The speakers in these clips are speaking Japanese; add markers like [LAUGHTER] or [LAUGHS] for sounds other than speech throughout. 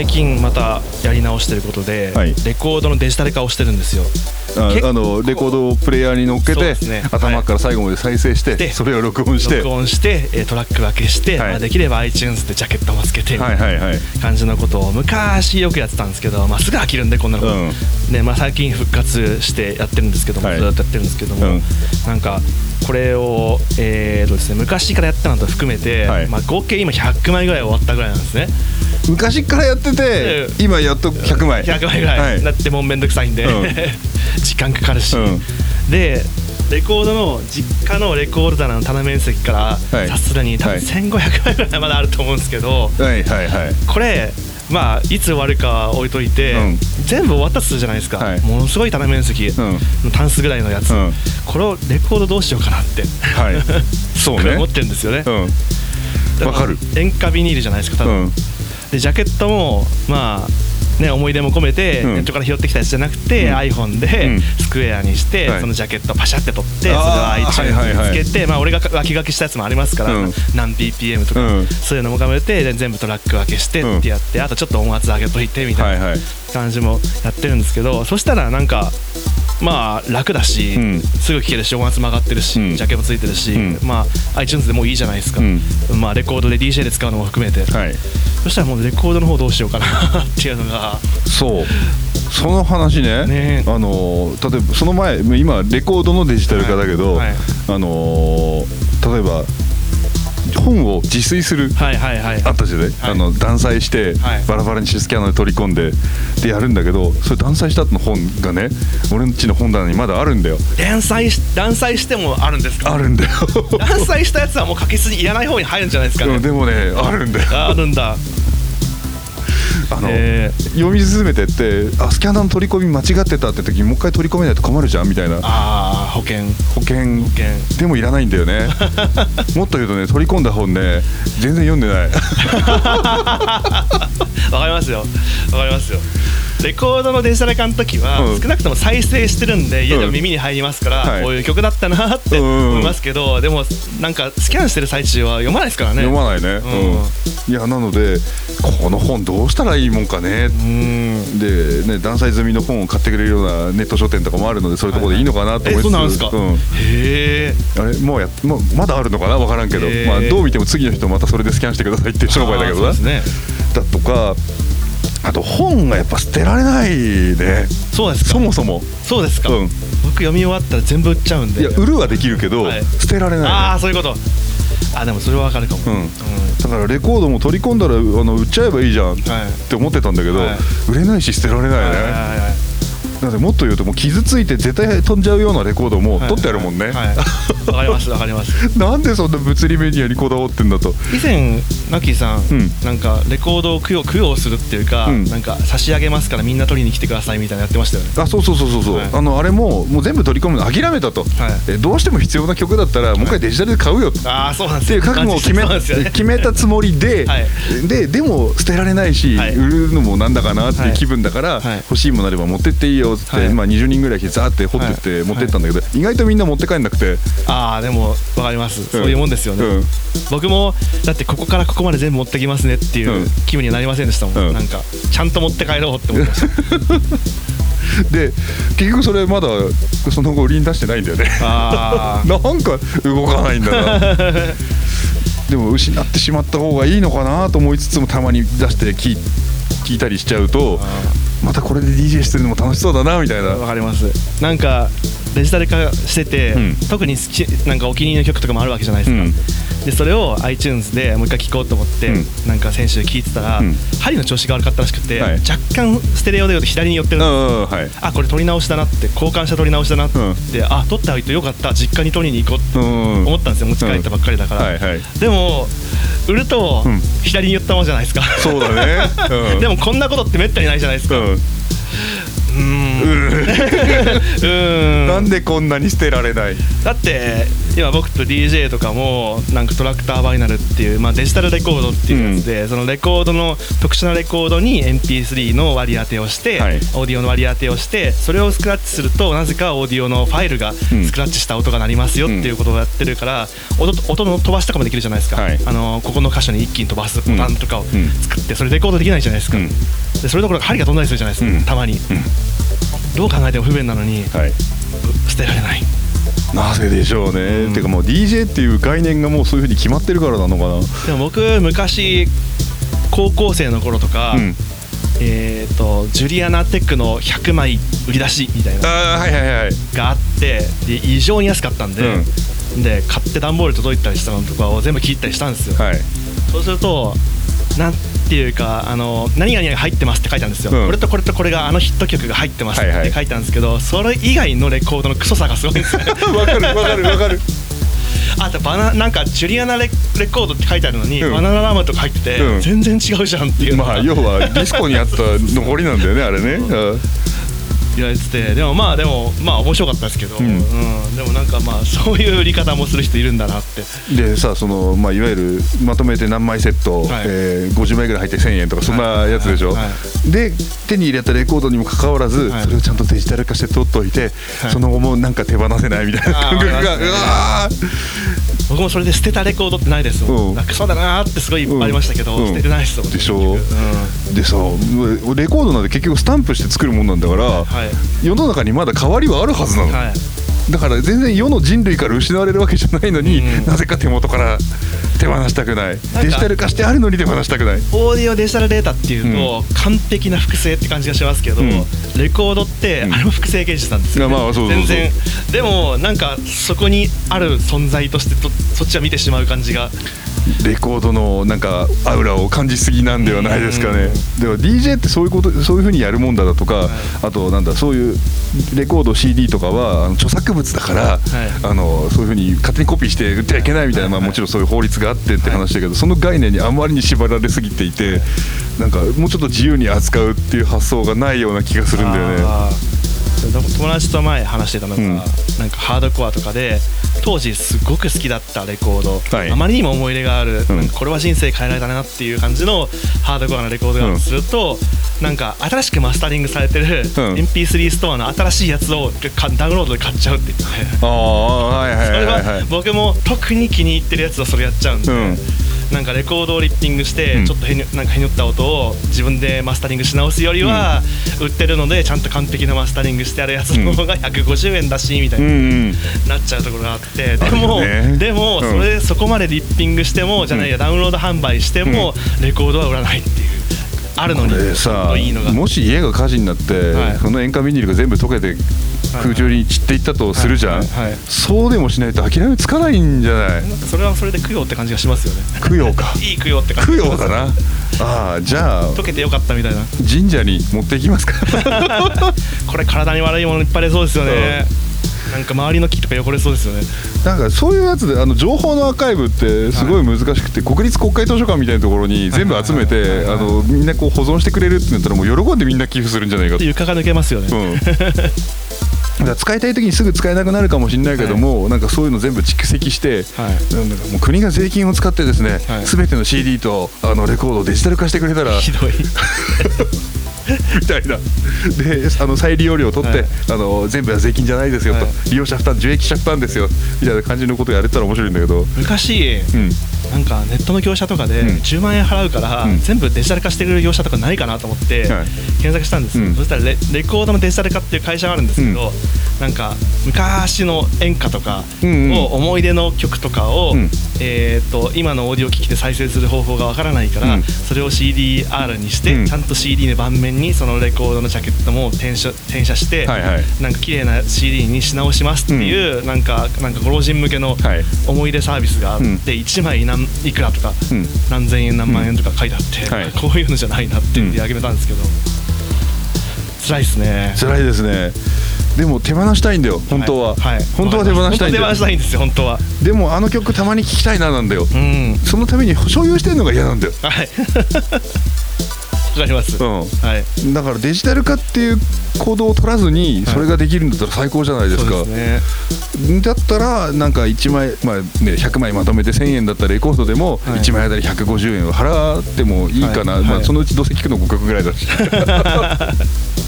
最近またやり直してることで、はい。レコードのデジタル化をしてるんですよ。あのレコードをプレイヤーに乗っけて、ね。頭から最後まで再生して、でそれを録音して。録音してえートラック分けして、はい。まあ、できれば iTunes でジャケットもつけてみたい感じのことを昔よくやってたんですけど、まあ、すぐ飽きるんでこんなの、うん。でまあ、最近復活してやってるんですけども、はい。ずっとやってるんですけども、うん。なんかこれを、えーとですね、昔からやったのと含めて、はい。まあ、合計今100枚ぐらい終わったぐらいなんですね昔からやってて、うん。今やっと100枚。100枚ぐらい、はい。だってもうめんどくさいんで、うん。時間かかるし、うん。でレコードの実家のレコード棚の棚面積からはい。さすがに多分はい。1500枚ぐらいまだあると思うんですけど、はいはいはい。これまあいつ終わるかは置いといて、うん。全部終わったとするじゃないですか、はい。ものすごい棚面積ん。のタンスぐらいのやつ、うん。これをレコードどうしようかなって、はい。そうね。[LAUGHS] 思ってるんですよね、うん。わかる。塩化ビニールじゃないですか多分、うんでジャケットもまあね思い出も込めて、うん。ネットから拾ってきたやつじゃなくて、うん。iPhone でうん。スクエアにして、はい。そのジャケットパシャって撮ってそれ iTunes はいはいはい。につけて、まあ俺が落書きしたやつもありますから、うん。何 BPM とか、うん。そういうのも含めてで全部トラック分けしてってやって、あとちょっと音圧上げといてみたいな感じもやってるんですけどそしたらなんかまあ楽だし、うん。すぐ聴けるし音圧も上がってるし、うん。ジャケもついてるし、うん。まあ iTunes でもういいじゃないですか、うん。まあレコードで DJ で使うのも含めて、はい。そしたらもうレコードの方どうしようかなっていうのが。そう。その話ね。ね。あの例えばその前今レコードのデジタル化だけど、はい。はい。あの例えば本を自炊するはいはいはい。あったじゃない、あの断裁して、はい。バラバラにしてスキャナーで取り込んででやるんだけどそれ断裁した後の本がね俺んちの本棚にまだあるんだよ。断裁し断裁してもあるんですか？あるんだよ。[LAUGHS] 断裁したやつはもう書きすぎいらない方に入るんじゃないですかね。でもでもねあるんだよ。あるんだあの、へ読み進めてってあスキャナーの取り込み間違ってたって時にもう一回取り込めないと困るじゃんみたいな。ああ保険。保険。保険。でもいらないんだよね。[LAUGHS] もっと言うとね取り込んだ本ね全然読んでない。[LAUGHS] わかりますよ。わかりますよレコードのデジタル化の時は、うん。少なくとも再生してるんで家でも耳に入りますから、はい。こういう曲だったなって思いますけど、でもなんかスキャンしてる最中は読まないですからね。読まないね、うん。いやなのでこの本どうしたらいいもんかね。うん。でね断裁済みの本を買ってくれるようなネット書店とかもあるのでそういうところでいい。のかなと思いつつ、えそうなんですか、うん。へえあれもうやもうまだあるのかな？分からんけど、まあ、どう見ても次の人またそれでスキャンしてくださいっていう商売だけどな。あーそうですね。だとかあと本がやっぱ捨てられないね。そうですか。そもそも。そうですか、うん。僕読み終わったら全部売っちゃうんで。いや売るはできるけど、はい。捨てられあなあそういうこと。あでもそれはわかるかも、いね、うん、だからレコードも取り込んだらあの売っちゃえばいいじゃんっはいて思ってたんだけど、はい。売れないし捨てられないよね、はいはいはいなのでもっと言うともう傷ついて絶対飛んじゃうようなレコードも取ってあるもんね、はいはい。わかりますわかります。[LAUGHS] なんでそんな物理メディアにこだわってんだと。以前ナッキーさん、ん。なんかレコードを供養供養するっていうか、うん。なんか差し上げますからみんな取りに来てくださいみたいなのやってましたよね。あそうそうそうそうそう、はい。あのあれももう全部取り込むの諦めたと、はい。えどうしても必要な曲だったらもう一回デジタルで買うよ。ってああそうなんですよ。いう覚悟を決め [LAUGHS] ね。決めたつもりで、はい。ででも捨てられないし、はい。売るのもなんだかなっていう気分だから、はい。欲しいものあれば持ってっていいよっつって、はいまあ、20人ぐらいザーって掘ってってはい。持ってったんだけど、意外とみんな持って帰んなくて。ああでもわかります、そういうもんですよね、うん。僕もだってここからここまで全部持ってきますねっていううん。気分にはなりませんでしたもん、うん。なんかちゃんと持って帰ろうって思ってました。[LAUGHS] で結局それまだその後売りに出してないんだよね。あ [LAUGHS] なんか動かないんだな。[LAUGHS] でも失ってしまった方がいいのかなと思いつつもたまに出して聞い聞いたりしちゃうとこれで DJ してるのも楽しそうだなみたいな。あわかります。なんかデジタル化してて、うん。特に好きなんかお気に入りの曲とかもあるわけじゃないですか、うん。でそれを iTunes でもう一回聴こうと思って、うん。なんか先週聴いてたら、うん。針の調子が悪かったらしくて、はい。若干ステレオで左に寄ってるんですうんはい。あこれ取り直しだなって交換した取り直しだなって、あ取っておいてよかった実家に取りに行こうってうん思ったんですよ持ち帰ったばっかりだから、はいはいでも売るとうん。左に寄ったままじゃないですか、そうだね、うん、[LAUGHS] でもこんなことってめったにないじゃないですか、ううん。なんでこんなに捨てられない？だって今僕と DJ とかもなんかトラクターバイナルっていう、まあ、デジタルレコードっていうやつで、そのレコードの特殊なレコードに MP3 の割り当てをして、はい。オーディオの割り当てをしてそれをスクラッチするとなぜかオーディオのファイルがうん。スクラッチした音が鳴りますよっていうことをやってるから、音音の飛ばしとかもできるじゃないですか、はい。あのここの箇所に一気に飛ばすボタンとかをうん。作ってそれレコードできないじゃないですか、うん。でそれどころか針が飛んだりするじゃないですか、うん。たまに、どう考えても不便なのにはい。捨てられない。なぜでしょうね、うん。てかもう DJ っていう概念がもうそういうふうに決まってるからなのかな。でも僕昔高校生の頃とか、うん。えー、とジュリアナテックの100枚売り出しみたいなのああはいはいはいがあってで異常に安かったんで、で買って段ボール届いたりしたのとかを全部切ったりしたんですよ、はい。そうするとなんていうかあの何々が入ってますって書いてあるんですよ、うん。これとこれとこれがあのヒット曲が入ってますっはいはいて書いてあるんですけど、それ以外のレコードのクソさがすごいんですよね。[LAUGHS] わかるわかるわかる。あとバナなんかジュリアナレレコードって書いてあるのに、うん。バナナラムとか入ってて、うん。全然違うじゃんっていうまあ要はディスコにあった残りなんだよねあれね。うん言われてて。でもまあでもまあ面白かったですけど、うん。うん。でもなんかまあそういう売り方もする人いるんだなって。でさその、まあ、いわゆるまとめて何枚セット、はい。えー50枚ぐらい入って1000円とかそんなやつでしょ、はい。はで手に入れたレコードにもかかわらず、はい。それをちゃんとデジタル化して取っといて、はい。その後もなんか手放せないみたいな感覚が、うわ僕もそれで捨てたレコードってないですもん、うん。そうだなーってすごいいっぱいありましたけど、うん。捨ててないですもんでしょ？結局。ーでさレコードなんて結局スタンプして作るもんなんだから、はい。世の中にまだ代わりはあるはずなの、うんはい。だから全然世の人類から失われるわけじゃないのに、うん。なぜか手元から手放したくない。かデジタル化してあるのに手放したくない。オーディオデジタルデータっていうと、完璧な複製って感じがしますけど、うん。レコードってうん。あれも複製芸術なんですよ、ね。まあそう。全然。でもなんかそこにある存在としてとそっちは見てしまう感じがレコードのなんかアウラを感じすぎなんではないですかね。でも DJ ってそういうことそういうふうにやるもんだだとか、あとなんだそういうレコード CD とかはあの著作物だから、あのそういうふうに勝手にコピーして売ってはいけないみたいな、まあ、もちろんそういう法律があってって話だけど、その概念にあまりに縛られすぎていてなんかもうちょっと自由に扱うっていう発想がないような気がするんだよね。友達と前話してたのが、うん。なんかハードコアとかで当時すごく好きだったレコード、はい。あまりにも思い入れがある、うん。これは人生変えられたなっていう感じのハードコアなレコードがあるとすると、なんか新しくマスタリングされてる MP3 ストアの新しいやつをかダウンロードで買っちゃうって言っていはいそれは僕も特に気に入ってるやつはそれやっちゃうんで、うんなんかレコードをリッピングして、うん。ちょっとへになんかへにょった音を自分でマスタリングし直すよりは、売ってるのでちゃんと完璧なマスタリングしてあるやつの方が150円だしみたいな、なっちゃうところがあって。でも、でも、うん。それそこまでリッピングしてもじゃないや、ダウンロード販売しても、レコードは売らないっていう。あるのに。もし家が火事になって、はい。その塩化ビニールが全部溶けて空中に散っていったとするじゃん、はいはい。はい。そうでもしないと諦めつかないんじゃない？なんかそれはそれで供養って感じがしますよね。供養か。いい供養って感じ供養だな？ああじゃあ溶けてよかったみたいな。神社に持っていきますか？[LAUGHS] これ体に悪いものいっぱい出そうですよね、なんか周りの木とか汚れそうですよね。なんかそういうやつであの情報のアーカイブってすごい難しくて、国立国会図書館みたいなところに全部集めてはいはいはいはい。あのみんなこう保存してくれるってなったらもう喜んでみんな寄付するんじゃないかと。床が抜けますよね、うん [LAUGHS] だ使いたい時にすぐ使えなくなるかもしれないけども、なんかそういうの全部蓄積して、はい。なんだかもう国が税金を使ってですね、はい。全ての CD とあのレコードをデジタル化してくれたらひどい。[LAUGHS] みたいな。であの再利用料を取って、はい。あの全部は税金じゃないですよと、はい。利用者負担受益者負担ですよ。みたいな感じのことやれたら面白いんだけど、昔うん、なんかネットの業者とかでうん。10万円払うから、うん。全部デジタル化してくれる業者とかないかなと思ってはい。検索したんですそしたらレレコードのデジタル化っていう会社があるんですけど、なんか昔の演歌とかを思い出の曲とかを、うん。えー、と今のオーディオ機器で再生する方法がわからないから、うん。それを CDR にして、うん。ちゃんと CD の盤面にそのレコードのジャケットも転写転写して、はいはい。なんか綺麗な CD にし直しますっていう、なんかなんかご老人向けのはい。思い出サービスがあって、うん。1枚何いくらとか、うん。何千円何万円とか書いてあって、はい。こういうのじゃないなって言ってあげめたんですけど、辛いですね。辛いですねでも手放したいんだよ本当は、はい。本当は手放したいんだよ。手放したいんですよ本当は。でもあの曲たまに聴きたいななんだよ。うん。そのために所有してるのが嫌なんだよ。はい。[LAUGHS] かります、うん。はい。だからデジタル化っていう行動を取らずにそれができるんだったら最高じゃないですか、そうですね。だったらなんか1枚、まあね、100枚まとめて1000円だったらレコードでもはい。1枚あたり150円を払ってもいいかな、まあ、はい。はいそのうちどうせ聞くの5曲ぐらいだし [LAUGHS]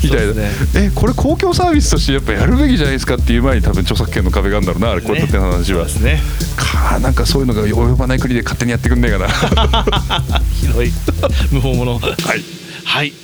みたいな、そうですえこれ公共サービスとしてやっぱやるべきじゃないですかっていう前に多分著作権の壁があるんだろうなあれこうやって話は、そうですね。かなんかそういうのが及ばない国で勝手にやってくんねえかな。[LAUGHS] 広い。[LAUGHS] 無法者。はい。はい